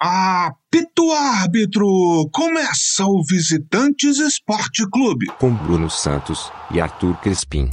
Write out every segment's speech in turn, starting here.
Apito árbitro! Começa o Visitantes Esporte Clube. Com Bruno Santos e Arthur Crespim.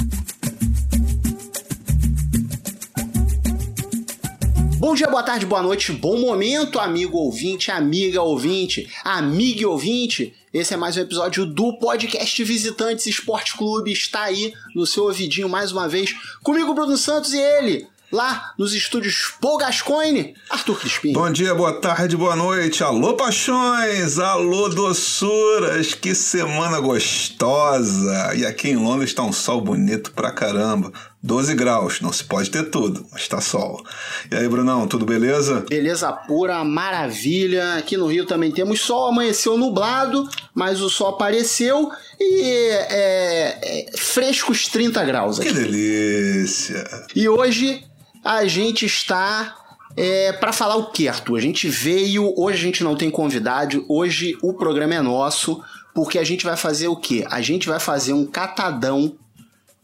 Bom dia, boa tarde, boa noite, bom momento, amigo ouvinte, amiga ouvinte, amiga ouvinte. Esse é mais um episódio do podcast Visitantes Esporte Clube. Está aí no seu ouvidinho mais uma vez, comigo, Bruno Santos e ele, lá nos estúdios Paul Gascoigne, Arthur Crispim. Bom dia, boa tarde, boa noite. Alô, paixões! Alô, doçuras! Que semana gostosa! E aqui em Londres está um sol bonito pra caramba. 12 graus, não se pode ter tudo, mas tá sol. E aí, Brunão, tudo beleza? Beleza pura, maravilha. Aqui no Rio também temos sol, amanheceu nublado, mas o sol apareceu e é, é frescos 30 graus aqui. Que delícia! E hoje a gente está é, para falar o que, Arthur? A gente veio, hoje a gente não tem convidado, hoje o programa é nosso, porque a gente vai fazer o que? A gente vai fazer um catadão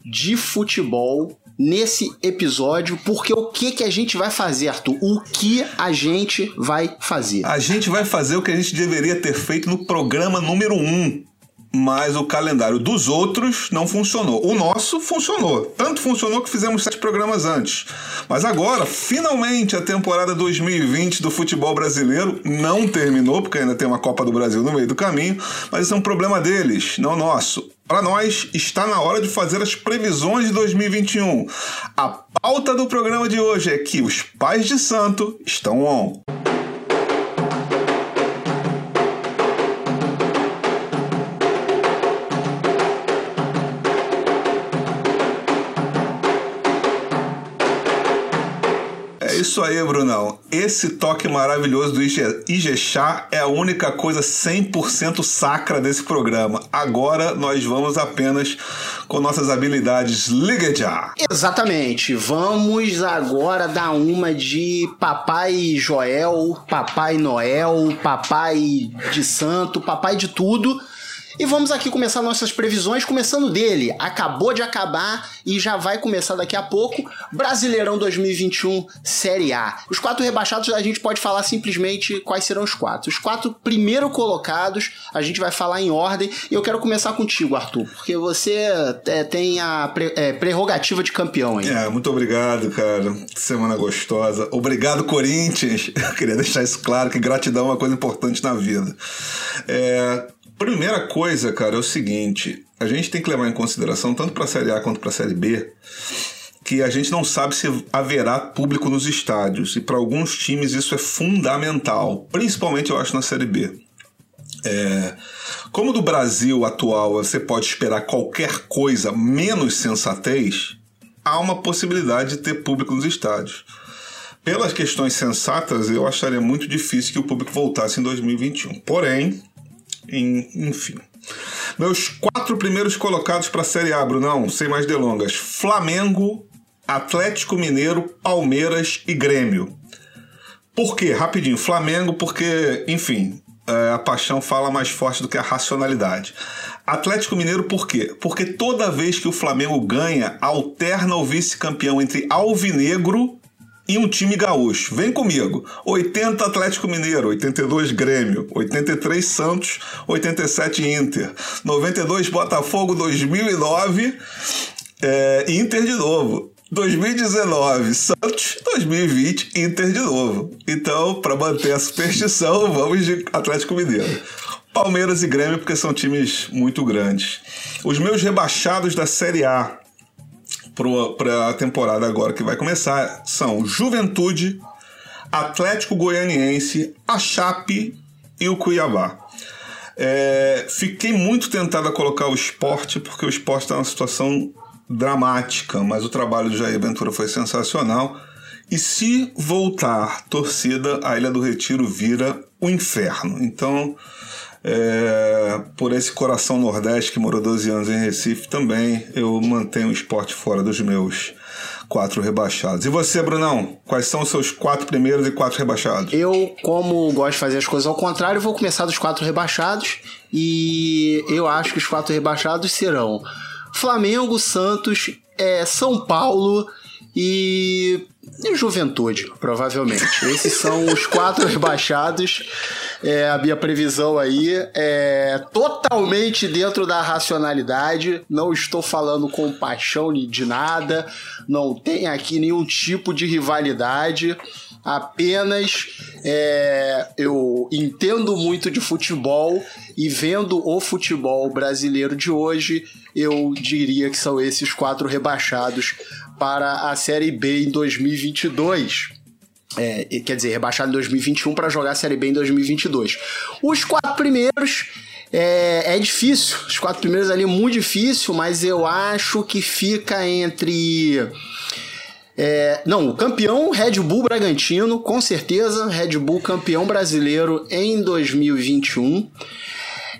de futebol nesse episódio, porque o que que a gente vai fazer, Arthur? O que a gente vai fazer? A gente vai fazer o que a gente deveria ter feito no programa número 1. Um mas o calendário dos outros não funcionou. O nosso funcionou. Tanto funcionou que fizemos sete programas antes. Mas agora, finalmente, a temporada 2020 do futebol brasileiro não terminou, porque ainda tem uma Copa do Brasil no meio do caminho, mas isso é um problema deles, não nosso. Para nós, está na hora de fazer as previsões de 2021. A pauta do programa de hoje é que os pais de santo estão on. Isso aí, Brunão. Esse toque maravilhoso do Ijexá é a única coisa 100% sacra desse programa. Agora nós vamos apenas com nossas habilidades Liga já! Exatamente. Vamos agora dar uma de Papai Joel, Papai Noel, Papai de Santo, Papai de tudo e vamos aqui começar nossas previsões, começando dele. Acabou de acabar e já vai começar daqui a pouco. Brasileirão 2021 Série A. Os quatro rebaixados a gente pode falar simplesmente quais serão os quatro. Os quatro primeiro colocados a gente vai falar em ordem. E eu quero começar contigo, Arthur, porque você é, tem a pre, é, prerrogativa de campeão aí. É, muito obrigado, cara. Semana gostosa. Obrigado, Corinthians. Eu queria deixar isso claro que gratidão é uma coisa importante na vida. É, Primeira coisa, cara, é o seguinte: a gente tem que levar em consideração, tanto para a Série A quanto para a Série B, que a gente não sabe se haverá público nos estádios. E para alguns times isso é fundamental, principalmente eu acho na Série B. É, como do Brasil atual você pode esperar qualquer coisa menos sensatez, há uma possibilidade de ter público nos estádios. Pelas questões sensatas, eu acharia muito difícil que o público voltasse em 2021. Porém, enfim. Meus quatro primeiros colocados para a Série A, Brunão, sem mais delongas: Flamengo, Atlético Mineiro, Palmeiras e Grêmio. Por quê? Rapidinho. Flamengo, porque, enfim, é, a paixão fala mais forte do que a racionalidade. Atlético Mineiro, por quê? Porque toda vez que o Flamengo ganha, alterna o vice-campeão entre Alvinegro e um time gaúcho. Vem comigo. 80 Atlético Mineiro, 82 Grêmio, 83 Santos, 87 Inter, 92 Botafogo, 2009 é, Inter de novo. 2019, Santos, 2020, Inter de novo. Então, para manter a superstição, vamos de Atlético Mineiro. Palmeiras e Grêmio, porque são times muito grandes. Os meus rebaixados da Série A para a temporada agora que vai começar são Juventude, Atlético Goianiense, a Chape e o Cuiabá. É, fiquei muito tentado a colocar o esporte, porque o esporte está numa situação dramática, mas o trabalho do Jair Ventura foi sensacional. E se voltar torcida, a Ilha do Retiro vira o inferno. Então, é, por esse coração nordeste que morou 12 anos em Recife também, eu mantenho o esporte fora dos meus quatro rebaixados. E você, Brunão? Quais são os seus quatro primeiros e quatro rebaixados? Eu, como gosto de fazer as coisas ao contrário, vou começar dos quatro rebaixados. E eu acho que os quatro rebaixados serão Flamengo, Santos, é, São Paulo e Juventude, provavelmente. Esses são os quatro rebaixados. É, a minha previsão aí é totalmente dentro da racionalidade. Não estou falando com paixão de nada. Não tem aqui nenhum tipo de rivalidade. Apenas é, eu entendo muito de futebol e vendo o futebol brasileiro de hoje, eu diria que são esses quatro rebaixados para a Série B em 2022. É, quer dizer, rebaixado em 2021 para jogar a Série B em 2022. Os quatro primeiros é, é, difícil, os quatro primeiros ali é muito difícil, mas eu acho que fica entre. É, não, o campeão Red Bull Bragantino, com certeza, Red Bull campeão brasileiro em 2021.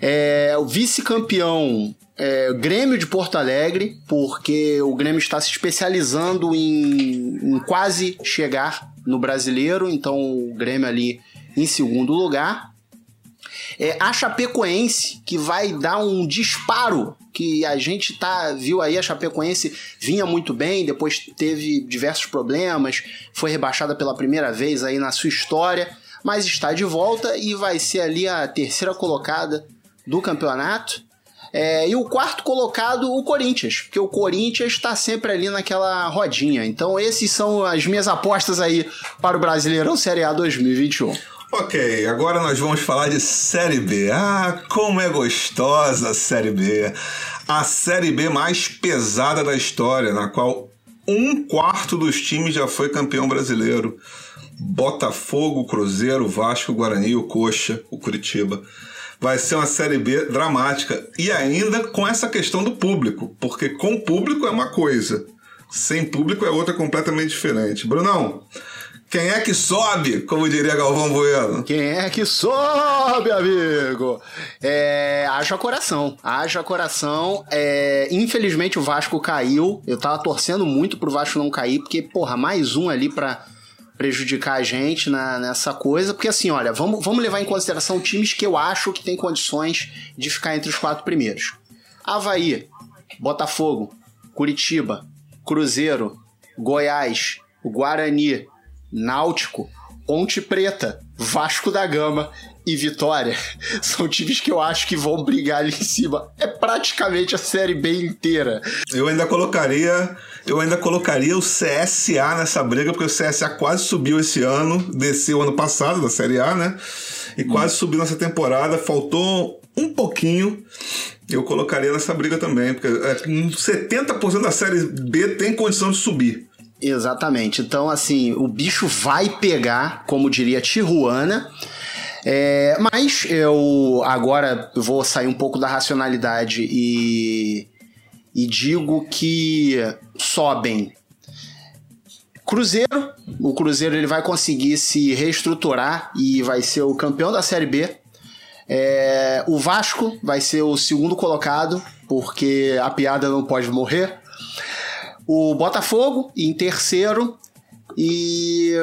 É, o vice-campeão é, Grêmio de Porto Alegre, porque o Grêmio está se especializando em, em quase chegar no brasileiro, então o Grêmio ali em segundo lugar. É, a Chapecoense, que vai dar um disparo, que a gente tá viu aí, a Chapecoense vinha muito bem, depois teve diversos problemas, foi rebaixada pela primeira vez aí na sua história, mas está de volta e vai ser ali a terceira colocada do campeonato. É, e o quarto colocado, o Corinthians, porque o Corinthians está sempre ali naquela rodinha. Então, esses são as minhas apostas aí para o Brasileirão Série A 2021. Ok, agora nós vamos falar de Série B. Ah, como é gostosa a Série B! A Série B mais pesada da história, na qual um quarto dos times já foi campeão brasileiro. Botafogo, Cruzeiro, Vasco, Guarani, o Coxa, o Curitiba vai ser uma Série B dramática. E ainda com essa questão do público, porque com público é uma coisa, sem público é outra completamente diferente. Brunão, quem é que sobe, como diria Galvão Bueno? Quem é que sobe, amigo? É, haja coração, haja coração. É, infelizmente o Vasco caiu. Eu tava torcendo muito pro Vasco não cair, porque, porra, mais um ali pra prejudicar a gente na, nessa coisa, porque assim, olha, vamos, vamos levar em consideração times que eu acho que tem condições de ficar entre os quatro primeiros. Havaí, Botafogo, Curitiba, Cruzeiro, Goiás, Guarani, Náutico, Ponte Preta, Vasco da Gama e Vitória são times que eu acho que vão brigar ali em cima. É praticamente a série B inteira. Eu ainda colocaria, eu ainda colocaria o CSA nessa briga, porque o CSA quase subiu esse ano, desceu ano passado da série A, né? E quase hum. subiu nessa temporada, faltou um pouquinho. Eu colocaria nessa briga também, porque 70% da série B tem condição de subir. Exatamente. Então, assim, o bicho vai pegar, como diria Tijuana. É, mas eu agora vou sair um pouco da racionalidade e, e digo que sobem Cruzeiro. O Cruzeiro ele vai conseguir se reestruturar e vai ser o campeão da Série B. É, o Vasco vai ser o segundo colocado, porque a piada não pode morrer. O Botafogo em terceiro. E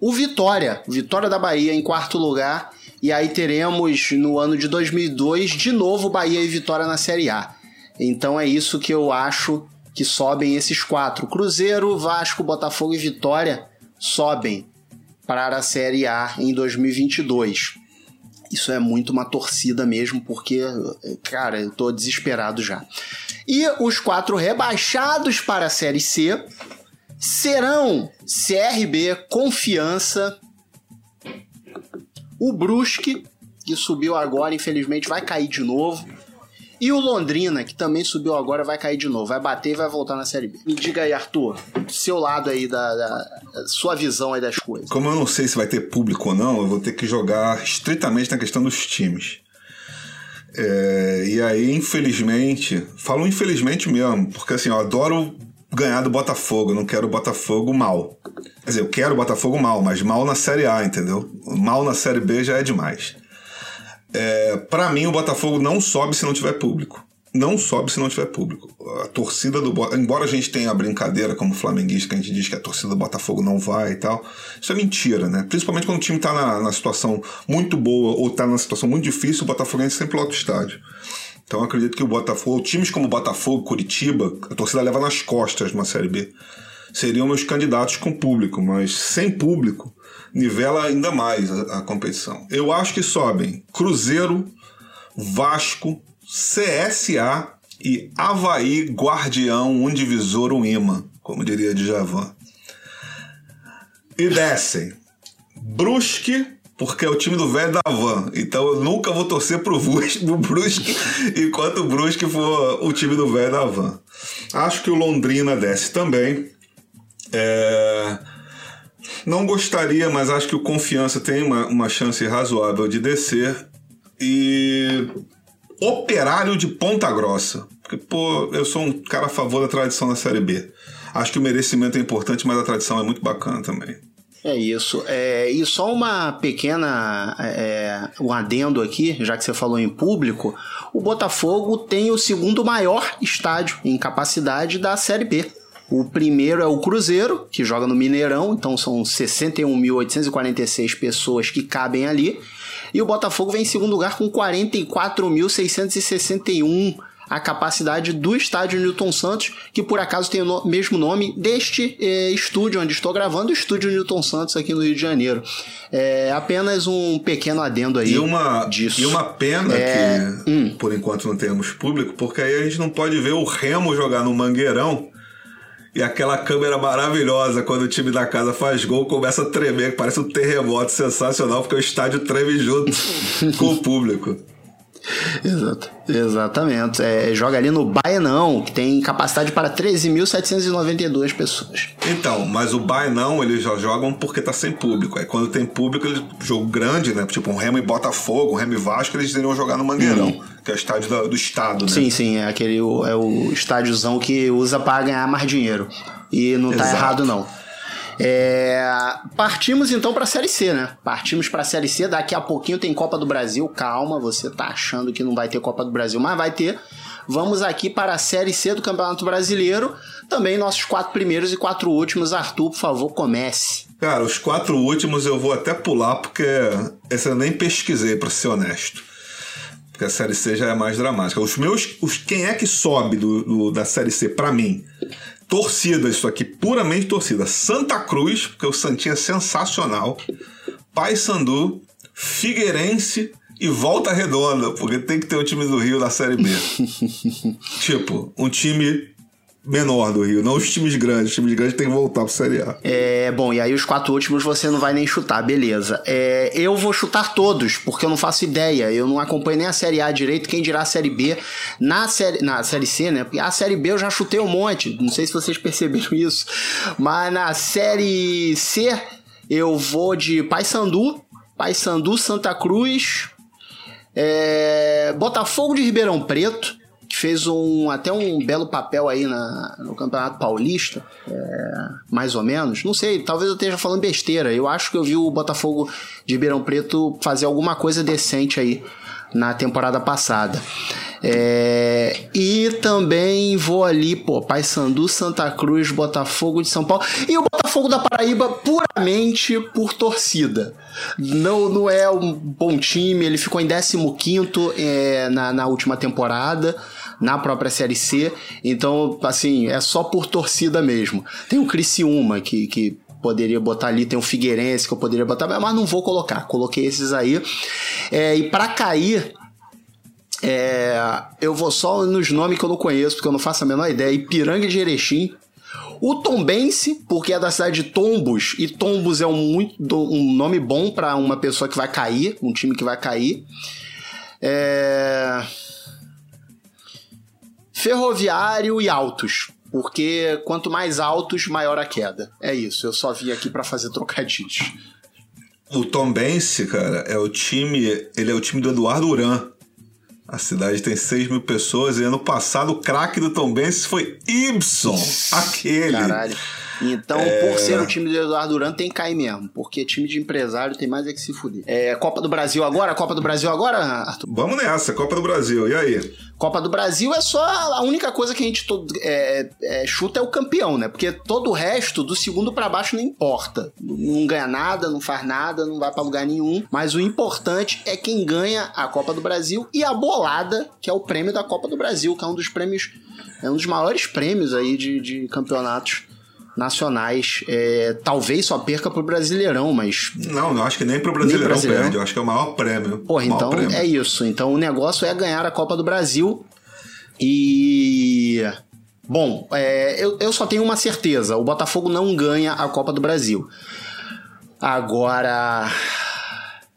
o Vitória, Vitória da Bahia em quarto lugar. E aí teremos no ano de 2002 de novo Bahia e Vitória na Série A. Então é isso que eu acho que sobem esses quatro. Cruzeiro, Vasco, Botafogo e Vitória sobem para a Série A em 2022. Isso é muito uma torcida mesmo, porque, cara, eu tô desesperado já. E os quatro rebaixados para a Série C serão CRB, Confiança, o Brusque, que subiu agora, infelizmente vai cair de novo. E o Londrina, que também subiu agora, vai cair de novo. Vai bater e vai voltar na Série B. Me diga aí, Arthur, seu lado aí da, da, sua visão aí das coisas. Como eu não sei se vai ter público ou não, eu vou ter que jogar estritamente na questão dos times. É, e aí, infelizmente, falo infelizmente mesmo, porque assim, eu adoro ganhar do Botafogo. Não quero o Botafogo mal. Quer dizer, eu quero o Botafogo mal, mas mal na Série A, entendeu? Mal na Série B já é demais. É, para mim, o Botafogo não sobe se não tiver público. Não sobe se não tiver público. A torcida do Embora a gente tenha a brincadeira como flamenguista, que a gente diz que a torcida do Botafogo não vai e tal, isso é mentira, né? Principalmente quando o time tá na, na situação muito boa ou tá numa situação muito difícil, o Botafogo sempre lota o estádio. Então acredito que o Botafogo, times como Botafogo, Curitiba, a torcida leva nas costas uma Série B. seriam meus candidatos com público, mas sem público nivela ainda mais a, a competição. Eu acho que sobem Cruzeiro, Vasco, CSA e Havaí Guardião, um divisor, um imã, como diria Djavan. E descem Brusque, porque é o time do velho da van. Então eu nunca vou torcer pro, Brusque, pro Brusque enquanto o Brusque for o time do velho da van. Acho que o Londrina desce também. É... Não gostaria, mas acho que o Confiança tem uma, uma chance razoável de descer. E Operário de Ponta Grossa. Porque, pô, eu sou um cara a favor da tradição da Série B. Acho que o merecimento é importante, mas a tradição é muito bacana também. É isso. É, e só uma pequena. É, um adendo aqui, já que você falou em público: o Botafogo tem o segundo maior estádio em capacidade da Série B. O primeiro é o Cruzeiro, que joga no Mineirão, então são 61.846 pessoas que cabem ali. E o Botafogo vem em segundo lugar com 44.661 a capacidade do estádio Newton Santos, que por acaso tem o no mesmo nome deste eh, estúdio onde estou gravando, o estúdio Newton Santos aqui no Rio de Janeiro. É apenas um pequeno adendo aí e uma, disso. E uma pena é... que, hum. por enquanto, não temos público, porque aí a gente não pode ver o Remo jogar no Mangueirão e aquela câmera maravilhosa quando o time da casa faz gol começa a tremer, parece um terremoto sensacional, porque o estádio treme junto com o público. Exato, exatamente. É, joga ali no Baianão, que tem capacidade para 13.792 pessoas. Então, mas o Baianão eles já jogam porque tá sem público. Aí quando tem público, eles, jogo grande, né? Tipo um Remo e Botafogo, um Remo e Vasco, eles iriam jogar no Mangueirão, hum. que é o estádio do, do estado, né? Sim, sim, é aquele é o estádiozão que usa para ganhar mais dinheiro. E não tá Exato. errado, não. É, partimos então para a Série C, né? Partimos para a Série C. Daqui a pouquinho tem Copa do Brasil. Calma, você tá achando que não vai ter Copa do Brasil, mas vai ter. Vamos aqui para a Série C do Campeonato Brasileiro. Também nossos quatro primeiros e quatro últimos. Arthur, por favor, comece. Cara, os quatro últimos eu vou até pular porque esse eu nem pesquisei, para ser honesto. Porque a Série C já é mais dramática. Os meus. Os, quem é que sobe do, do da Série C para mim? Torcida, isso aqui, puramente torcida. Santa Cruz, porque o Santinha é sensacional. Paysandu, Figueirense e Volta Redonda, porque tem que ter um time do Rio na Série B. tipo, um time menor do Rio, não os times grandes. Os times grandes têm que voltar pro Série A. É, bom, e aí os quatro últimos você não vai nem chutar, beleza. É, eu vou chutar todos, porque eu não faço ideia. Eu não acompanho nem a Série A direito, quem dirá a Série B. Na Série, na série C, né? Porque a Série B eu já chutei um monte, não sei se vocês perceberam isso. Mas na Série C eu vou de Paysandu, Paysandu, Santa Cruz, é, Botafogo de Ribeirão Preto, que fez um até um belo papel aí na, no Campeonato Paulista, é, mais ou menos. Não sei, talvez eu esteja falando besteira. Eu acho que eu vi o Botafogo de Ribeirão Preto fazer alguma coisa decente aí na temporada passada. É, e também vou ali, pô, Paysandu, Santa Cruz, Botafogo de São Paulo. E o Botafogo da Paraíba puramente por torcida. Não, não é um bom time, ele ficou em 15 é, na, na última temporada na própria Série C. Então, assim, é só por torcida mesmo. Tem o Criciúma, que, que poderia botar ali, tem o Figueirense que eu poderia botar, mas não vou colocar. Coloquei esses aí. É, e para cair, é, eu vou só nos nomes que eu não conheço, porque eu não faço a menor ideia. Ipiranga de Erechim. O Tombense, porque é da cidade de Tombos, e Tombos é um, muito, um nome bom para uma pessoa que vai cair, um time que vai cair. É... Ferroviário e Altos. Porque quanto mais altos, maior a queda. É isso, eu só vim aqui para fazer trocadilhos. O Tom Bense, cara, é o time. Ele é o time do Eduardo Uran. A cidade tem 6 mil pessoas e ano passado o craque do Tom Bense foi Ibson, aquele. Caralho. Então, é... por ser o time do Eduardo Duran, tem que cair mesmo. Porque time de empresário tem mais é que se fuder. É, Copa do Brasil agora? Copa do Brasil agora, Arthur? Vamos nessa, Copa do Brasil. E aí? Copa do Brasil é só a única coisa que a gente todo, é, é, chuta é o campeão, né? Porque todo o resto, do segundo para baixo, não importa. Não ganha nada, não faz nada, não vai para lugar nenhum. Mas o importante é quem ganha a Copa do Brasil e a bolada, que é o prêmio da Copa do Brasil, que é um dos prêmios, é um dos maiores prêmios aí de, de campeonatos nacionais. É, talvez só perca pro Brasileirão, mas. Não, eu acho que nem pro Brasileirão, Nem Brasileirão. perde. Eu acho que é o maior prêmio. Porra, maior então prêmio. é isso. Então o negócio é ganhar a Copa do Brasil. E. Bom, é, eu, eu só tenho uma certeza: o Botafogo não ganha a Copa do Brasil. Agora.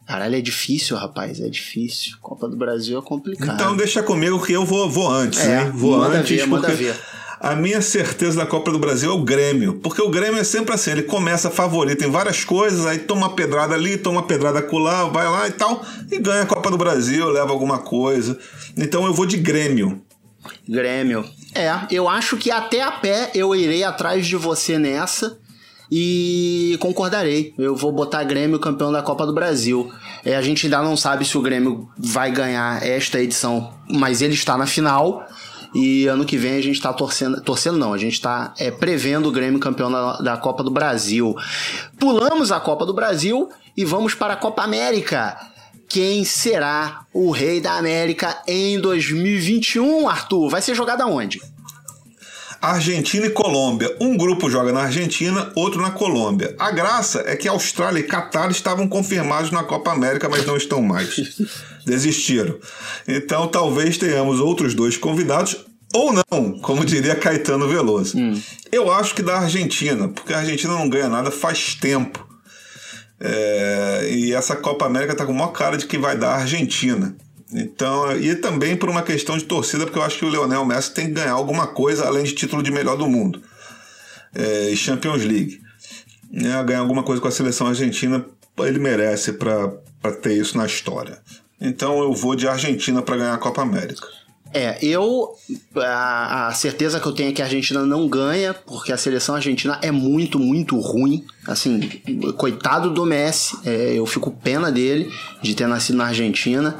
Caralho, é difícil, rapaz, é difícil. Copa do Brasil é complicado. Então deixa comigo que eu vou, vou antes, É, hein? Vou manda antes, ver, porque ver. A minha certeza da Copa do Brasil é o Grêmio. Porque o Grêmio é sempre assim, ele começa favorito em várias coisas, aí toma uma pedrada ali, toma uma pedrada acolá, vai lá e tal, e ganha a Copa do Brasil, leva alguma coisa. Então eu vou de Grêmio. Grêmio. É, eu acho que até a pé eu irei atrás de você nessa e concordarei. Eu vou botar Grêmio campeão da Copa do Brasil. É, a gente ainda não sabe se o Grêmio vai ganhar esta edição, mas ele está na final. E ano que vem a gente está torcendo. Torcendo não, a gente está é, prevendo o Grêmio campeão da, da Copa do Brasil. Pulamos a Copa do Brasil e vamos para a Copa América. Quem será o rei da América em 2021, Arthur? Vai ser jogado aonde? Argentina e Colômbia. Um grupo joga na Argentina, outro na Colômbia. A graça é que Austrália e Catar estavam confirmados na Copa América, mas não estão mais. Desistiram. Então talvez tenhamos outros dois convidados. Ou não, como diria Caetano Veloso. Eu acho que da Argentina, porque a Argentina não ganha nada faz tempo. É, e essa Copa América tá com a maior cara de que vai dar a Argentina. Então, e também por uma questão de torcida, porque eu acho que o Leonel Messi tem que ganhar alguma coisa além de título de melhor do mundo é, Champions League. Né, ganhar alguma coisa com a seleção argentina, ele merece para ter isso na história. Então eu vou de Argentina para ganhar a Copa América. É, eu. A, a certeza que eu tenho é que a Argentina não ganha, porque a seleção argentina é muito, muito ruim. Assim, coitado do Messi, é, eu fico pena dele de ter nascido na Argentina.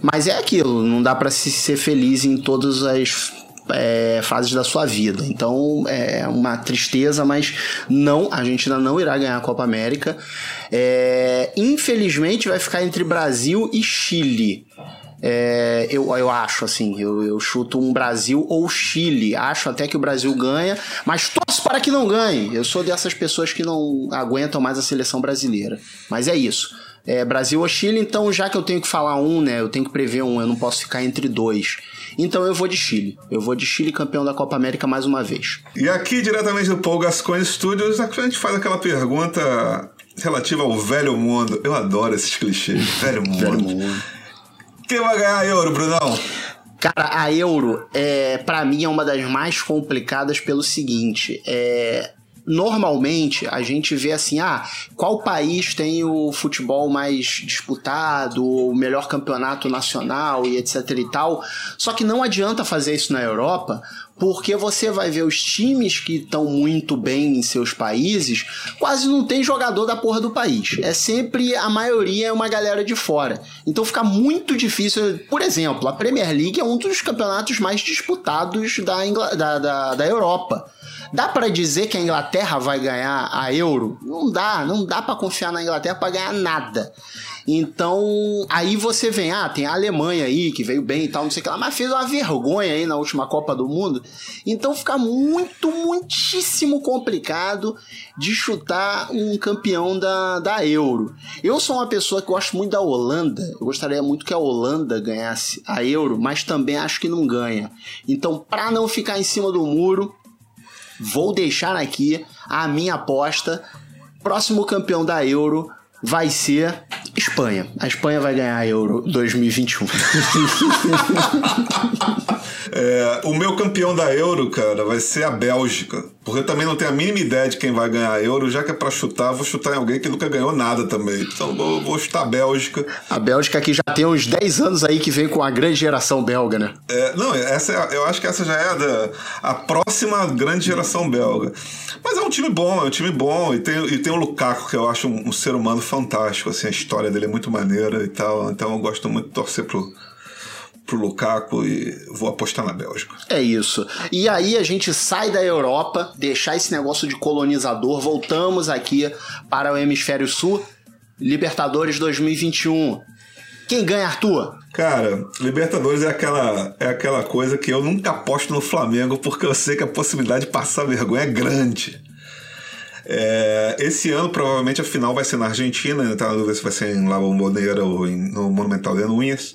Mas é aquilo, não dá pra se ser feliz em todas as é, fases da sua vida. Então é uma tristeza, mas não, a Argentina não irá ganhar a Copa América. É, infelizmente vai ficar entre Brasil e Chile. É, eu, eu acho assim, eu, eu chuto um Brasil ou Chile. Acho até que o Brasil ganha, mas torço para que não ganhe. Eu sou dessas pessoas que não aguentam mais a seleção brasileira. Mas é isso. É, Brasil ou Chile, então já que eu tenho que falar um, né? Eu tenho que prever um, eu não posso ficar entre dois. Então eu vou de Chile. Eu vou de Chile campeão da Copa América mais uma vez. E aqui, diretamente do Paul Gascoigne Studios, a gente faz aquela pergunta relativa ao velho mundo. Eu adoro esses clichês. Velho mundo. Velho mundo. Quem vai ganhar a Euro, Brunão? Cara, a Euro, é, para mim, é uma das mais complicadas pelo seguinte: é, normalmente a gente vê assim, ah, qual país tem o futebol mais disputado, o melhor campeonato nacional e etc e tal. Só que não adianta fazer isso na Europa, porque você vai ver os times que estão muito bem em seus países, quase não tem jogador da porra do país. É sempre a maioria é uma galera de fora. Então fica muito difícil. Por exemplo, a Premier League é um dos campeonatos mais disputados da, Ingla- da, da, da Europa. Dá pra dizer que a Inglaterra vai ganhar a Euro? Não dá, não dá pra confiar na Inglaterra pra ganhar nada. Então, aí você vem, ah, tem a Alemanha aí que veio bem e tal, não sei o que lá, mas fez uma vergonha aí na última Copa do Mundo. Então fica muito, muitíssimo complicado de chutar um campeão da, da Euro. Eu sou uma pessoa que gosto muito da Holanda, eu gostaria muito que a Holanda ganhasse a Euro, mas também acho que não ganha. Então, pra não ficar em cima do muro, vou deixar aqui a minha aposta. Próximo campeão da Euro vai ser Espanha. A Espanha vai ganhar a Euro 2021. É, o meu campeão da Euro, cara, vai ser a Bélgica. Porque eu também não tenho a mínima ideia de quem vai ganhar a Euro. Já que é pra chutar, vou chutar em alguém que nunca ganhou nada também. Então vou, vou chutar a Bélgica. A Bélgica que já tem uns 10 anos aí que vem com a grande geração belga, né? É, não, essa é- eu acho que essa já é a, da- a próxima grande geração belga. Mas é um time bom, é um time bom. E tem, e tem o Lukaku, que eu acho um, um ser humano fantástico. Assim, a história dele é muito maneira e tal. Então eu gosto muito de torcer pro, pro Lukaku e vou apostar na Bélgica. É isso. E aí a gente sai da Europa, deixar esse negócio de colonizador, voltamos aqui para o hemisfério sul, Libertadores 2021. Quem ganha, Arthur? Cara, Libertadores é aquela, é aquela coisa que eu nunca aposto no Flamengo porque eu sei que a possibilidade de passar vergonha é grande. É, esse ano, provavelmente, a final vai ser na Argentina, ainda tá na dúvida se vai ser em La Bombonera ou em, no Monumental de Núñez.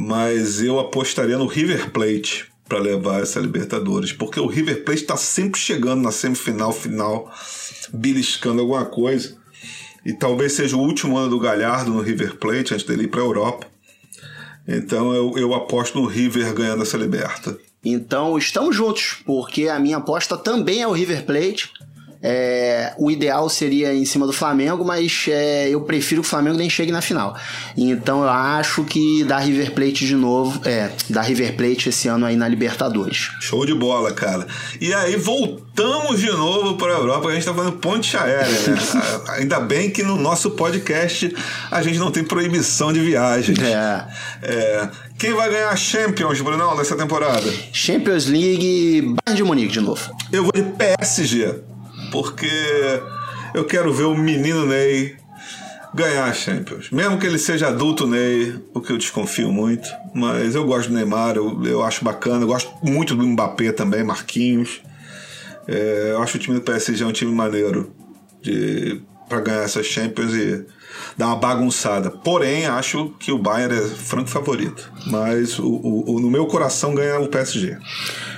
Mas eu apostaria no River Plate para levar essa Libertadores, porque o River Plate está sempre chegando na semifinal, final, beliscando alguma coisa. E talvez seja o último ano do Galhardo no River Plate antes dele ir para a Europa. Então eu, eu aposto no River ganhando essa Liberta. Então estamos juntos, porque a minha aposta também é o River Plate. É, o ideal seria em cima do Flamengo, mas é, eu prefiro que o Flamengo nem chegue na final. Então eu acho que dá River Plate de novo, é, dá River Plate esse ano aí na Libertadores. Show de bola, cara. E aí voltamos de novo para a Europa, a gente tá falando ponte aérea, né? Ainda bem que no nosso podcast a gente não tem proibição de viagens. É. É, quem vai ganhar a Champions, Brunão, nessa temporada? Champions League, Bayern de Munique de novo. Eu vou de PSG, porque eu quero ver o menino Ney ganhar a Champions. Mesmo que ele seja adulto Ney, o que eu desconfio muito, mas eu gosto do Neymar, eu, eu acho bacana, eu gosto muito do Mbappé também, Marquinhos. É, eu acho o time do PSG um time maneiro de para ganhar essa Champions e dar uma bagunçada. Porém, acho que o Bayern é franco favorito. Mas o, o- o- no meu coração ganha o PSG.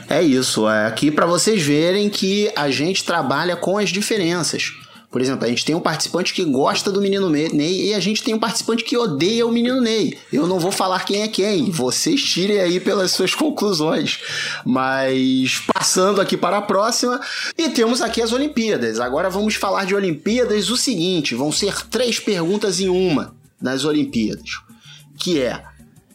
É isso, é aqui para vocês verem que a gente trabalha com as diferenças. Por exemplo, a gente tem um participante que gosta do menino Me- Ney e a gente tem um participante que odeia o menino Ney. Eu não vou falar quem é quem, vocês tirem aí pelas suas conclusões. Mas passando aqui para a próxima, e temos aqui as Olimpíadas. Agora vamos falar de Olimpíadas o seguinte: vão ser três perguntas em uma nas Olimpíadas. Que é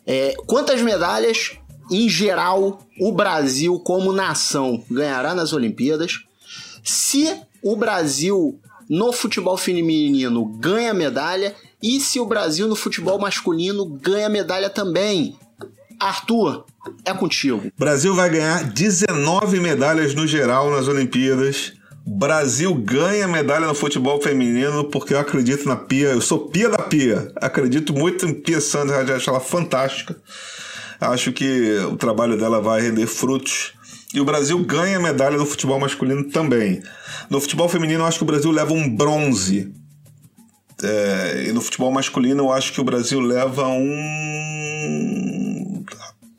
é, quantas medalhas, em geral, o Brasil, como nação, ganhará nas Olimpíadas? Se o Brasil no futebol feminino ganha medalha e se o Brasil no futebol masculino ganha medalha também. Arthur, é contigo. Brasil vai ganhar 19 medalhas no geral nas Olimpíadas. Brasil ganha medalha no futebol feminino porque eu acredito na Pia. Eu sou Pia da Pia. Acredito muito em Pia Sanders, acho ela fantástica. Acho que o trabalho dela vai render frutos. E o Brasil ganha medalha no futebol masculino também. No futebol feminino, eu acho que o Brasil leva um bronze. É, e no futebol masculino, eu acho que o Brasil leva um.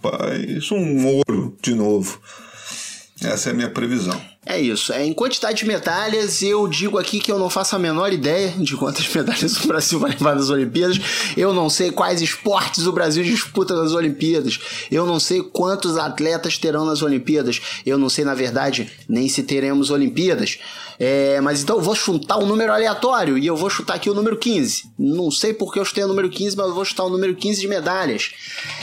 Rapaz, um ouro de novo. Essa é a minha previsão. É isso. É, em quantidade de medalhas, eu digo aqui que eu não faço a menor ideia de quantas medalhas o Brasil vai levar nas Olimpíadas. Eu não sei quais esportes o Brasil disputa nas Olimpíadas. Eu não sei quantos atletas terão nas Olimpíadas. Eu não sei, na verdade, nem se teremos Olimpíadas. É, mas então eu vou chutar um número aleatório e eu vou chutar aqui o número 15. Não sei porque eu chutei o número 15, mas eu vou chutar o número 15 de medalhas.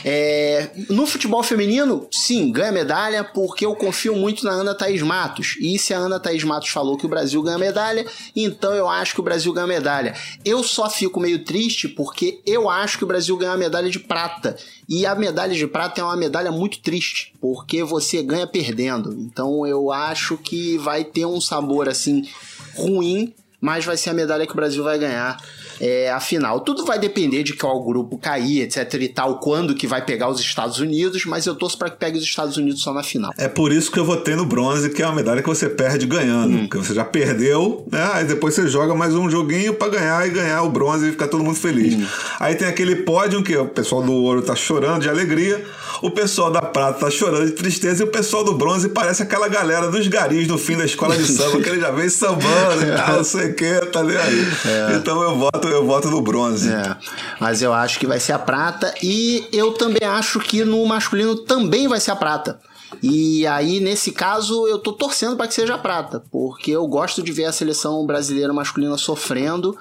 É, no futebol feminino, sim, ganha medalha porque eu confio muito na Ana Thaís Matos. E se a Ana Thaís Matos falou que o Brasil ganha medalha, então eu acho que o Brasil ganha medalha. Eu só fico meio triste porque eu acho que o Brasil ganha a medalha de prata. E a medalha de prata é uma medalha muito triste, porque você ganha perdendo. Então eu acho que vai ter um sabor assim ruim, mas vai ser a medalha que o Brasil vai ganhar. É, a final. Tudo vai depender de qual grupo cair, etc e tal, quando que vai pegar os Estados Unidos, mas eu torço para que pegue os Estados Unidos só na final. É por isso que eu votei no bronze, que é uma medalha que você perde ganhando. Porque você já perdeu, né? Aí depois você joga mais um joguinho pra ganhar e ganhar o bronze e ficar todo mundo feliz. Aí tem aquele pódio que o pessoal do ouro tá chorando de alegria, o pessoal da prata tá chorando de tristeza e o pessoal do bronze parece aquela galera dos garis no fim da escola de samba, que ele já vem sambando e tal, não sei o que, tá nem aí. Então eu voto, eu voto no bronze. É, mas eu acho que vai ser a prata e eu também acho que no masculino também vai ser a prata. E aí, nesse caso, eu tô torcendo para que seja a prata, porque eu gosto de ver a seleção brasileira masculina sofrendo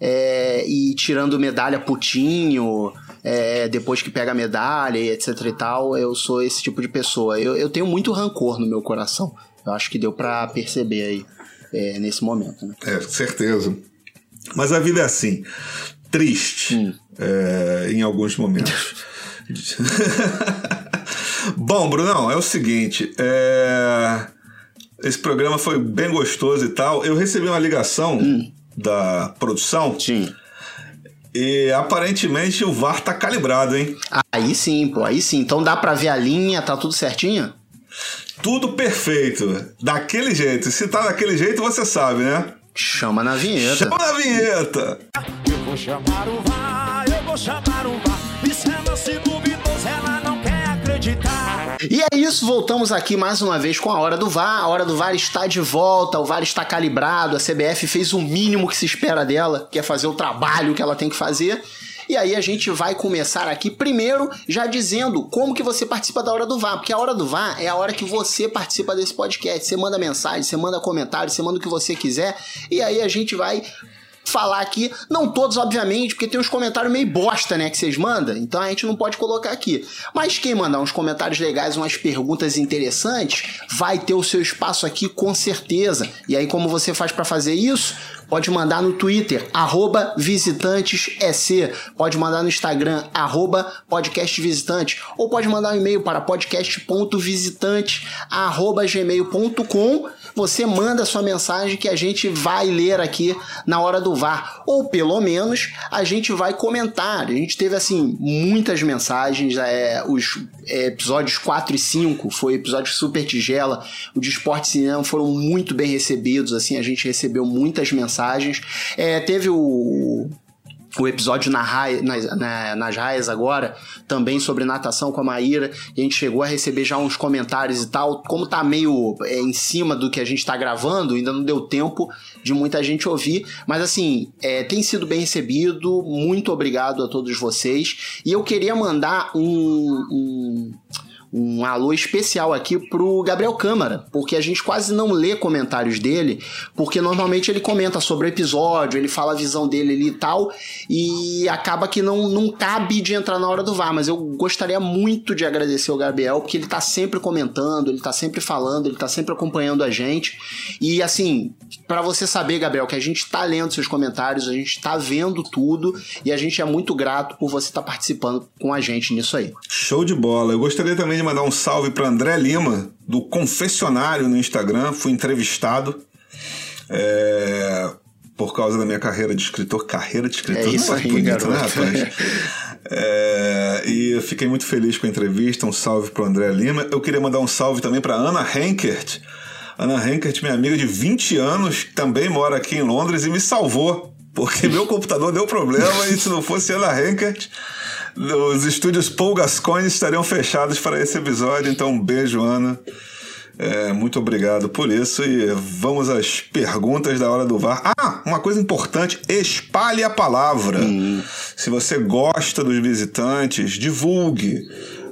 é, e tirando medalha putinho, é, depois que pega a medalha e etc e tal. Eu sou esse tipo de pessoa. Eu, eu tenho muito rancor no meu coração. Eu acho que deu para perceber aí é, nesse momento. Né? É, certeza. Mas a vida é assim, triste é, em alguns momentos. Bom, Brunão, é o seguinte. é, Esse programa foi bem gostoso e tal. Eu recebi uma ligação da produção Sim. E aparentemente o VAR tá calibrado, hein? Aí sim, pô, aí sim. Então dá pra ver a linha, tá tudo certinho? Tudo perfeito. Daquele jeito. Se tá daquele jeito, você sabe, né? Chama na vinheta. Chama na vinheta. Eu vou chamar o VAR, eu vou chamar o VAR. E se ela se duvidosa, ela não quer acreditar. E é isso, voltamos aqui mais uma vez com a Hora do VAR. A Hora do VAR está de volta, o VAR está calibrado, a CBF fez o mínimo que se espera dela, que é fazer o trabalho que ela tem que fazer. E aí a gente vai começar aqui primeiro já dizendo como que você participa da Hora do VAR, porque a Hora do VAR é a hora que você participa desse podcast. Você manda mensagem, você manda comentário, você manda o que você quiser, e aí a gente vai falar aqui, não todos, obviamente, porque tem uns comentários meio bosta, né, que vocês mandam, então a gente não pode colocar aqui. Mas quem mandar uns comentários legais, umas perguntas interessantes, vai ter o seu espaço aqui com certeza. E aí, como você faz para fazer isso? Pode mandar no Twitter, arroba visitantesec. Pode mandar no Instagram, arroba podcastvisitante. Ou pode mandar um e-mail para podcast.visitante, arroba gmail.com. Você manda sua mensagem que a gente vai ler aqui na hora do VAR. Ou pelo menos a gente vai comentar. A gente teve, assim, muitas mensagens. É, os é, episódios 4 e 5 foi episódio super tigela. O de esporte cinema foram muito bem recebidos. Assim, a gente recebeu muitas mensagens. É, teve o o episódio na raia, nas, na, nas raias agora, também sobre natação com a Maíra, a gente chegou a receber já uns comentários e tal. Como tá meio é, em cima do que a gente tá gravando, ainda não deu tempo de muita gente ouvir, mas assim, é, tem sido bem recebido. Muito obrigado a todos vocês. E eu queria mandar um, um um alô especial aqui pro Gabriel Câmara, porque a gente quase não lê comentários dele, porque normalmente ele comenta sobre o episódio, ele fala a visão dele ali e tal, e acaba que não, não cabe de entrar na hora do VAR, mas eu gostaria muito de agradecer o Gabriel, porque ele tá sempre comentando, ele tá sempre falando, ele tá sempre acompanhando a gente, e assim, para você saber, Gabriel, que a gente tá lendo seus comentários, a gente tá vendo tudo, e a gente é muito grato por você estar tá participando com a gente nisso aí. Show de bola. Eu gostaria também de mandar um salve para André Lima, do Confessionário no Instagram. Fui entrevistado é, por causa da minha carreira de escritor. Carreira de escritor, É isso não aí, bonito, garoto. né, rapaz? É, e eu fiquei muito feliz com a entrevista. Um salve para André Lima. Eu queria mandar um salve também para Ana Henkert. Ana Henkert, minha amiga de 20 anos, que também mora aqui em Londres e me salvou. Porque meu computador deu problema e se não fosse Ana Henkert, os estúdios Paul Gascoigne estariam fechados para esse episódio. Então, um beijo, Ana. É, muito obrigado por isso e vamos às perguntas da hora do VAR. Ah, uma coisa importante: espalhe a palavra. Se você gosta dos visitantes, divulgue.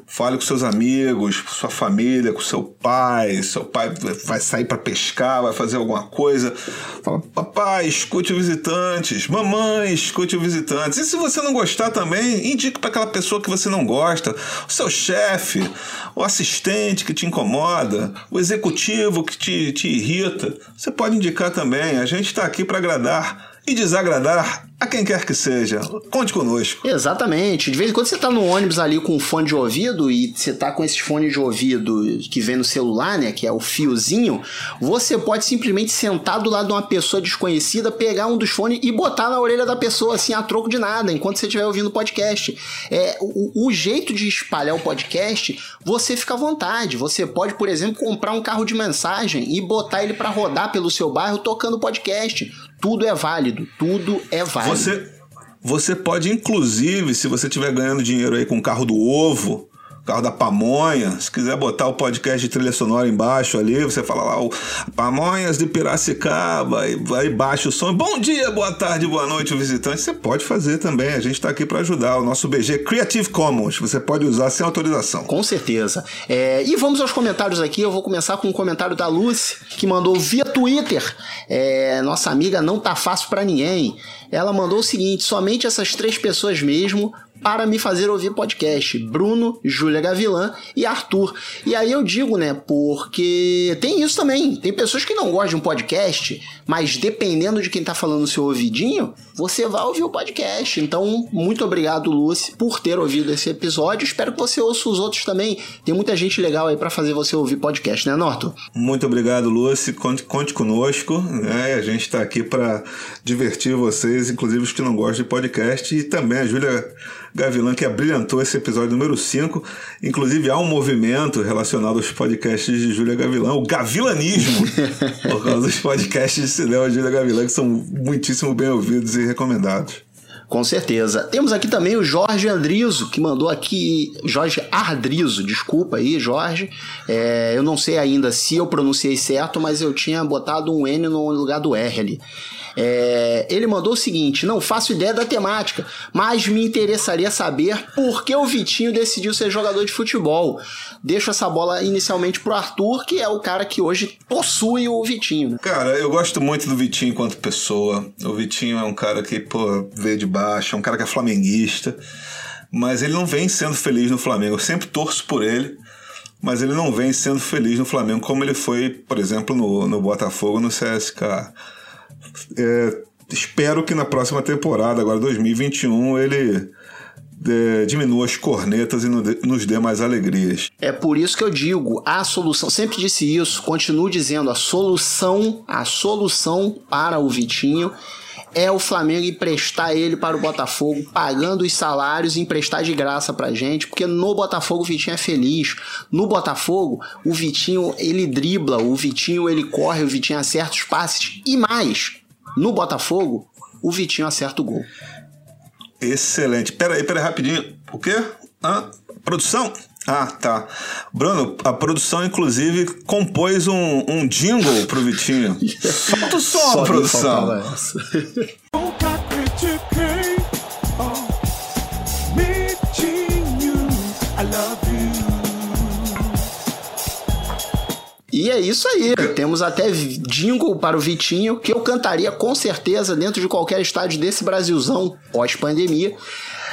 Fale com seus amigos, com sua família, com seu pai. Seu pai vai sair para pescar, vai fazer alguma coisa. Fala, papai, escute o visitantes. Mamãe, escute o visitantes. E se você não gostar também, indique para aquela pessoa que você não gosta. O seu chefe, o assistente que te incomoda, o executivo que te, te irrita. Você pode indicar também. A gente está aqui para agradar e desagradar a quem quer que seja. Conte conosco. Exatamente. De vez em quando você tá no ônibus ali com fone de ouvido e você tá com esse fone de ouvido que vem no celular, né, que é o fiozinho, você pode simplesmente sentar do lado de uma pessoa desconhecida, pegar um dos fones e botar na orelha da pessoa assim a troco de nada, enquanto você estiver ouvindo o podcast. É, o, o jeito de espalhar o podcast, você fica à vontade. Você pode, por exemplo, comprar um carro de mensagem e botar ele para rodar pelo seu bairro tocando podcast. Tudo é válido, tudo é válido. Você, você pode, inclusive, se você estiver ganhando dinheiro aí com o carro do ovo, carro da pamonha, se quiser botar o podcast de trilha sonora embaixo ali, você fala lá, o Pamonhas de Piracicaba, e aí baixa o som. Bom dia, boa tarde, boa noite, visitante. Você pode fazer também, a gente está aqui para ajudar. O nosso BG Creative Commons, você pode usar sem autorização. Com certeza. É, e vamos aos comentários aqui. Eu vou começar com um comentário da Lucy, que mandou via Twitter. É, nossa amiga não tá fácil pra ninguém. Ela mandou o seguinte: somente essas três pessoas mesmo para me fazer ouvir podcast. Bruno, Júlia Gavilã e Arthur. E aí eu digo, né, porque tem isso também. Tem pessoas que não gostam de um podcast, mas dependendo de quem tá falando no seu ouvidinho, você vai ouvir o podcast. Então, muito obrigado, Lucy, por ter ouvido esse episódio. Espero que você ouça os outros também. Tem muita gente legal aí para fazer você ouvir podcast, né, Norton? Muito obrigado, Lucy. Conte, conte conosco. Né? A gente está aqui para divertir vocês, inclusive os que não gostam de podcast. E também a Júlia Gavilã, que abrilhantou esse episódio número 5. Inclusive, há um movimento relacionado aos podcasts de Júlia Gavilã, o gavilanismo, por causa dos podcasts de cinema de Júlia Gavilã, que são muitíssimo bem ouvidos e recomendados. Com certeza. Temos aqui também o Jorge Andrizo, que mandou aqui. Jorge Ardrizo, desculpa aí, Jorge. É, eu não sei ainda se eu pronunciei certo, mas eu tinha botado um N no lugar do R ali. É, ele mandou o seguinte: não faço ideia da temática, mas me interessaria saber por que o Vitinho decidiu ser jogador de futebol. Deixo essa bola inicialmente pro Arthur, que é o cara que hoje possui o Vitinho. Cara, eu gosto muito do Vitinho enquanto pessoa. O Vitinho é um cara que, pô, veio de baixo, é um cara que é flamenguista. Mas ele não vem sendo feliz no Flamengo. Eu sempre torço por ele mas ele não vem sendo feliz no Flamengo como ele foi, por exemplo, no, no Botafogo, no CSK. É, espero que na próxima temporada, agora 2021, ele é, diminua as cornetas e nos dê mais alegrias. É por isso que eu digo, a solução, sempre disse isso, continuo dizendo, a solução, a solução para o Vitinho é o Flamengo emprestar ele para o Botafogo, pagando os salários e emprestar de graça pra gente, porque no Botafogo o Vitinho é feliz. No Botafogo, o Vitinho ele dribla, o Vitinho ele corre, o Vitinho acerta os passes e mais. No Botafogo, o Vitinho acerta o gol. Excelente. Pera aí, pera aí, rapidinho. O quê? Ah, produção? Ah, tá. Bruno, a produção, inclusive, compôs um, um jingle pro Vitinho. Solta o som, Só produção. Nunca. E é isso aí. Temos até jingle para o Vitinho, que eu cantaria com certeza dentro de qualquer estádio desse Brasilzão pós-pandemia.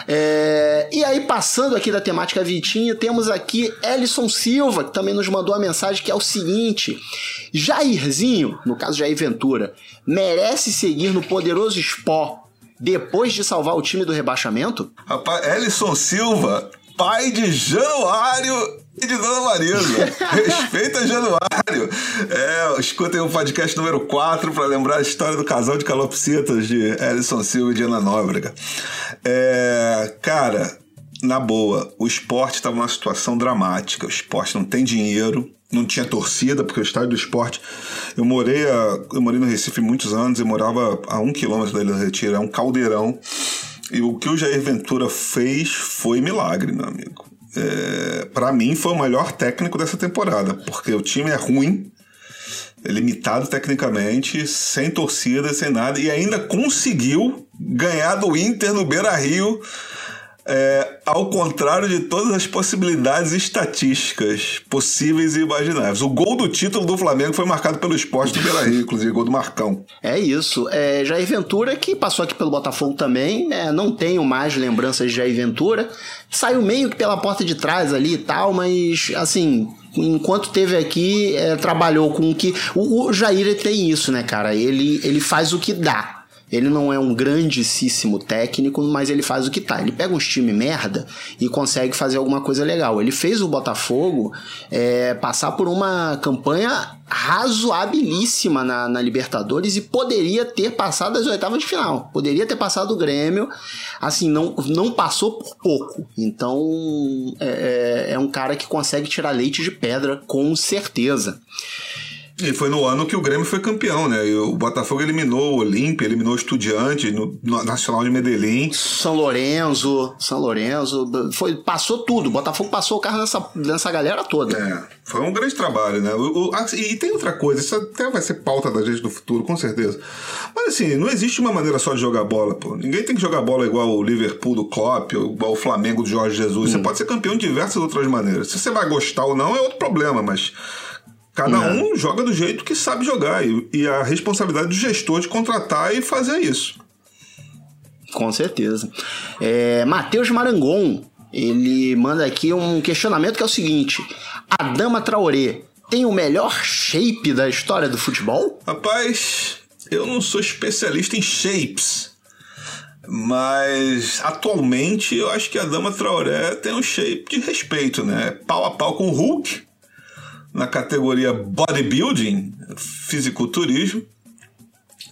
É, E aí, passando aqui da temática Vitinho, temos aqui Ellison Silva, que também nos mandou uma mensagem que é o seguinte: Jairzinho, no caso Jair Ventura, merece seguir no poderoso Sport depois de salvar o time do rebaixamento? Rapaz, Ellison Silva, pai de Januário e de Dona Marisa. Respeita Januário. É, escutem o podcast número 4 para lembrar a história do casal de calopsitas de Ellison Silva e de Ana Nóbrega. É, cara, na boa, o esporte estava numa situação dramática. O esporte não tem dinheiro, não tinha torcida, porque o estádio do esporte. Eu morei, a, eu morei no Recife muitos anos e morava a um quilômetro da Ilha do Retiro. É um caldeirão. E o que o Jair Ventura fez foi milagre, meu amigo. É, para mim, foi o melhor técnico dessa temporada, porque o time é ruim, limitado tecnicamente, sem torcida, sem nada, e ainda conseguiu ganhar do Inter no Beira Rio. É, ao contrário de todas as possibilidades estatísticas possíveis e imagináveis. O gol do título do Flamengo foi marcado pelo esporte do Beira Rio, inclusive, gol do Marcão. É isso. É, Jair Ventura, que passou aqui pelo Botafogo também, né? não tenho mais lembranças de Jair Ventura. Saiu meio que pela porta de trás ali e tal, mas assim. Enquanto teve aqui, é, trabalhou com o que. O, o Jair ele tem isso, né, cara? Ele, ele faz o que dá. Ele não é um grandíssimo técnico, mas ele faz o que tá. Ele pega uns time merda e consegue fazer alguma coisa legal. Ele fez o Botafogo é, passar por uma campanha razoabilíssima na, na Libertadores e poderia ter passado as oitavas de final. Poderia ter passado o Grêmio. Assim, não, não passou por pouco. Então, é, é- é um cara que consegue tirar leite de pedra, com certeza. E foi no ano que o Grêmio foi campeão, né? E o Botafogo eliminou o Olímpia, eliminou o Estudiante no, no Nacional de Medellín. São Lourenço, São Lourenço, foi, passou tudo. O Botafogo passou o carro nessa, nessa galera toda. É, foi um grande trabalho, né? O- o- ah, e tem outra coisa, isso até vai ser pauta da gente no futuro, com certeza. Mas assim, não existe uma maneira só de jogar bola, pô. Ninguém tem que jogar bola igual o Liverpool do Klopp, ou igual o Flamengo do Jorge Jesus. Você pode ser campeão de diversas outras maneiras. Se você vai gostar ou não é outro problema, mas cada um joga do jeito que sabe jogar. E, e a responsabilidade do gestor de contratar e fazer isso. Com certeza. É, Matheus Marangon, ele manda aqui um questionamento que é o seguinte: a Dama Traoré tem o melhor shape da história do futebol? Rapaz, eu não sou especialista em shapes. Mas atualmente eu acho que a Dama Traoré tem um shape de respeito, né? Pau a pau com o Hulk na categoria bodybuilding, fisiculturismo.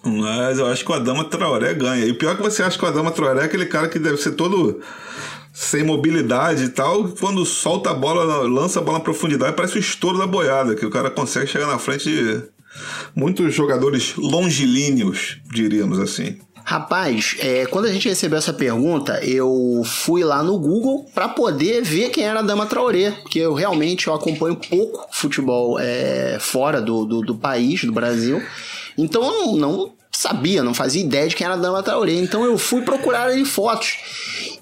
Mas eu acho que o Adama Traoré ganha. E o pior é que você acha que o Adama Traoré é aquele cara que deve ser todo sem mobilidade e tal, quando solta a bola, lança a bola na profundidade, parece o estouro da boiada, que o cara consegue chegar na frente de muitos jogadores longilíneos, diríamos assim. Rapaz, é, quando a gente recebeu essa pergunta, eu fui lá no Google para poder ver quem era a Dama Traoré, porque eu realmente eu acompanho pouco futebol é, fora do, do, do, país, do Brasil. Então eu não, não, sabia, não fazia ideia de quem era a Dama Traoré. Então eu fui procurar ali fotos.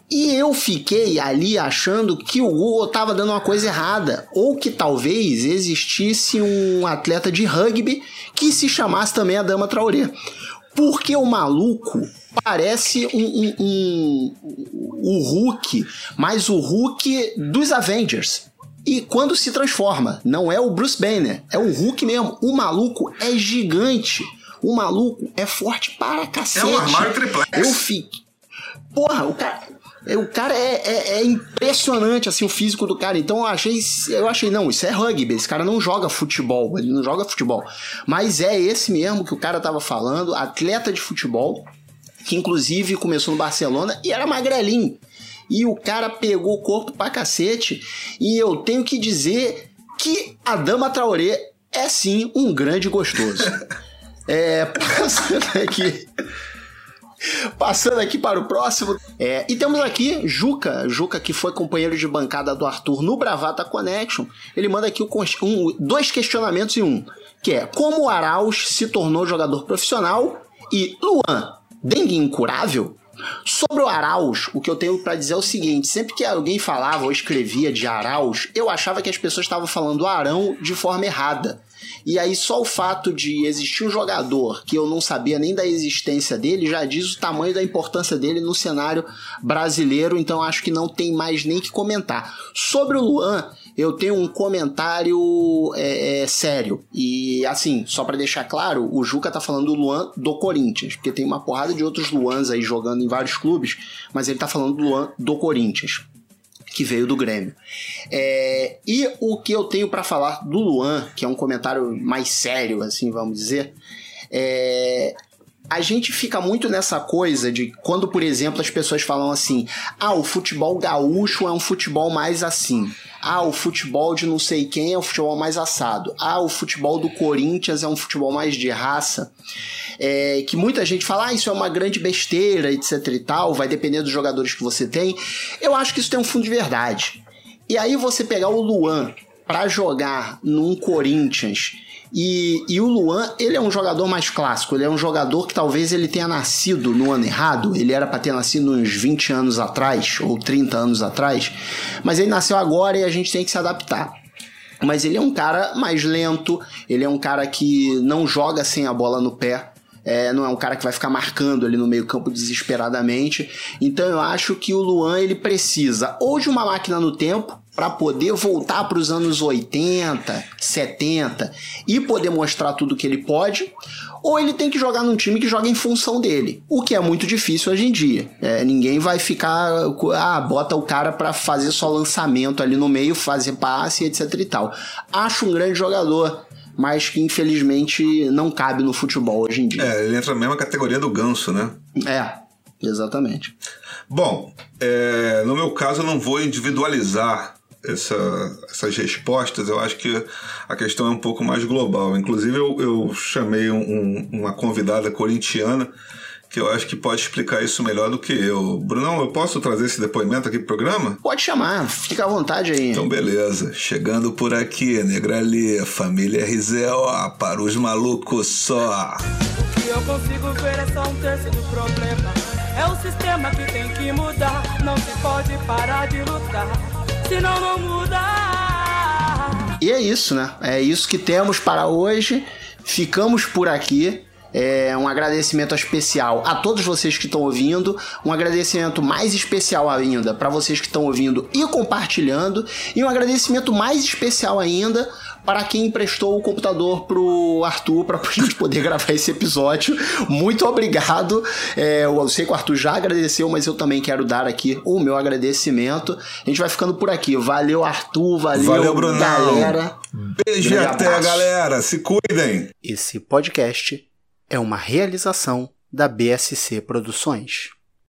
E eu fiquei ali achando que o Google estava dando uma coisa errada, ou que talvez existisse um atleta de rugby que se chamasse também a Dama Traoré. Porque o maluco parece um, um, um, o Hulk, mas o Hulk dos Avengers. E quando se transforma, não é o Bruce Banner, é o Hulk mesmo. O maluco é gigante. O maluco é forte para cacete. É um armário triplex. Eu fico. Porra, o cara. O cara é, é, é, impressionante, assim, o físico do cara. Então eu achei, eu achei, não, isso é rugby. Esse cara não joga futebol, ele não joga futebol. Mas é esse mesmo que o cara tava falando, atleta de futebol, que inclusive começou no Barcelona e era magrelinho. E o cara pegou o corpo pra cacete. E eu tenho que dizer que a Dama Traoré é sim um grande gostoso. é, passando aqui. Passando aqui para o próximo. É, e temos aqui Juca, Juca que foi companheiro de bancada do Arthur no Bravata Connection. Ele manda aqui um, dois questionamentos em um, que é como o Arauz se tornou jogador profissional e Luan, dengue incurável? Sobre o Arauz, o que eu tenho para dizer é o seguinte: sempre que alguém falava ou escrevia de Arauz, eu achava que as pessoas estavam falando Arão de forma errada. E aí só o fato de existir um jogador que eu não sabia nem da existência dele já diz o tamanho da importância dele no cenário brasileiro, então acho que não tem mais nem que comentar. Sobre o Luan, eu tenho um comentário é, é, sério. E assim, só para deixar claro, o Juca tá falando do Luan do Corinthians, porque tem uma porrada de outros Luans aí jogando em vários clubes, mas ele tá falando do Luan do Corinthians que veio do Grêmio. É, e o que eu tenho para falar do Luan, que é um comentário mais sério, assim, vamos dizer, é, a gente fica muito nessa coisa de quando, por exemplo, as pessoas falam assim: ah, o futebol gaúcho é um futebol mais assim. Ah, o futebol de não sei quem é um futebol mais assado. Ah, o futebol do Corinthians é um futebol mais de raça. É, que muita gente fala, ah, isso é uma grande besteira, etc e tal, vai depender dos jogadores que você tem. Eu acho que isso tem um fundo de verdade. E aí você pegar o Luan para jogar num Corinthians e, e, o Luan, ele é um jogador mais clássico, ele é um jogador que talvez ele tenha nascido no ano errado, ele era para ter nascido uns 20 anos atrás ou 30 anos atrás, mas ele nasceu agora e a gente tem que se adaptar. Mas ele é um cara mais lento, ele é um cara que não joga sem a bola no pé, é, não é um cara que vai ficar marcando ali no meio campo desesperadamente. Então eu acho que o Luan ele precisa ou de uma máquina no tempo para poder voltar para os anos 80, 70 e poder mostrar tudo que ele pode, ou ele tem que jogar num time que joga em função dele, o que é muito difícil hoje em dia. É, ninguém vai ficar, ah, bota o cara para fazer só lançamento ali no meio, fazer passe, etc e tal. Acho um grande jogador, mas que infelizmente não cabe no futebol hoje em dia. É, ele entra na mesma categoria do ganso, né? É, exatamente. Bom, é, no meu caso eu não vou individualizar essa, essas respostas, eu acho que a questão é um pouco mais global. Inclusive, eu, eu chamei um, uma convidada corintiana que eu acho que pode explicar isso melhor do que eu. Brunão, eu posso trazer esse depoimento aqui pro programa? Pode chamar, fica à vontade aí. Então, beleza. Chegando por aqui, Negrali, família RZO, para os malucos só. O que eu consigo ver é só um terço do problema. É o sistema que tem que mudar. Não se pode parar de lutar, senão não muda. E é isso, né? É isso que temos para hoje. Ficamos por aqui. É, um agradecimento especial a todos vocês que estão ouvindo, um agradecimento mais especial ainda para vocês que estão ouvindo e compartilhando, e um agradecimento mais especial ainda para quem emprestou o computador pro Arthur para a gente poder gravar esse episódio. Muito obrigado. É, eu sei que o Arthur já agradeceu, mas eu também quero dar aqui o meu agradecimento. A gente vai ficando por aqui. Valeu, Arthur. Valeu, valeu Brunão. galera. Beijo e até, abraço. galera. Se cuidem. Esse podcast é uma realização da BSC Produções.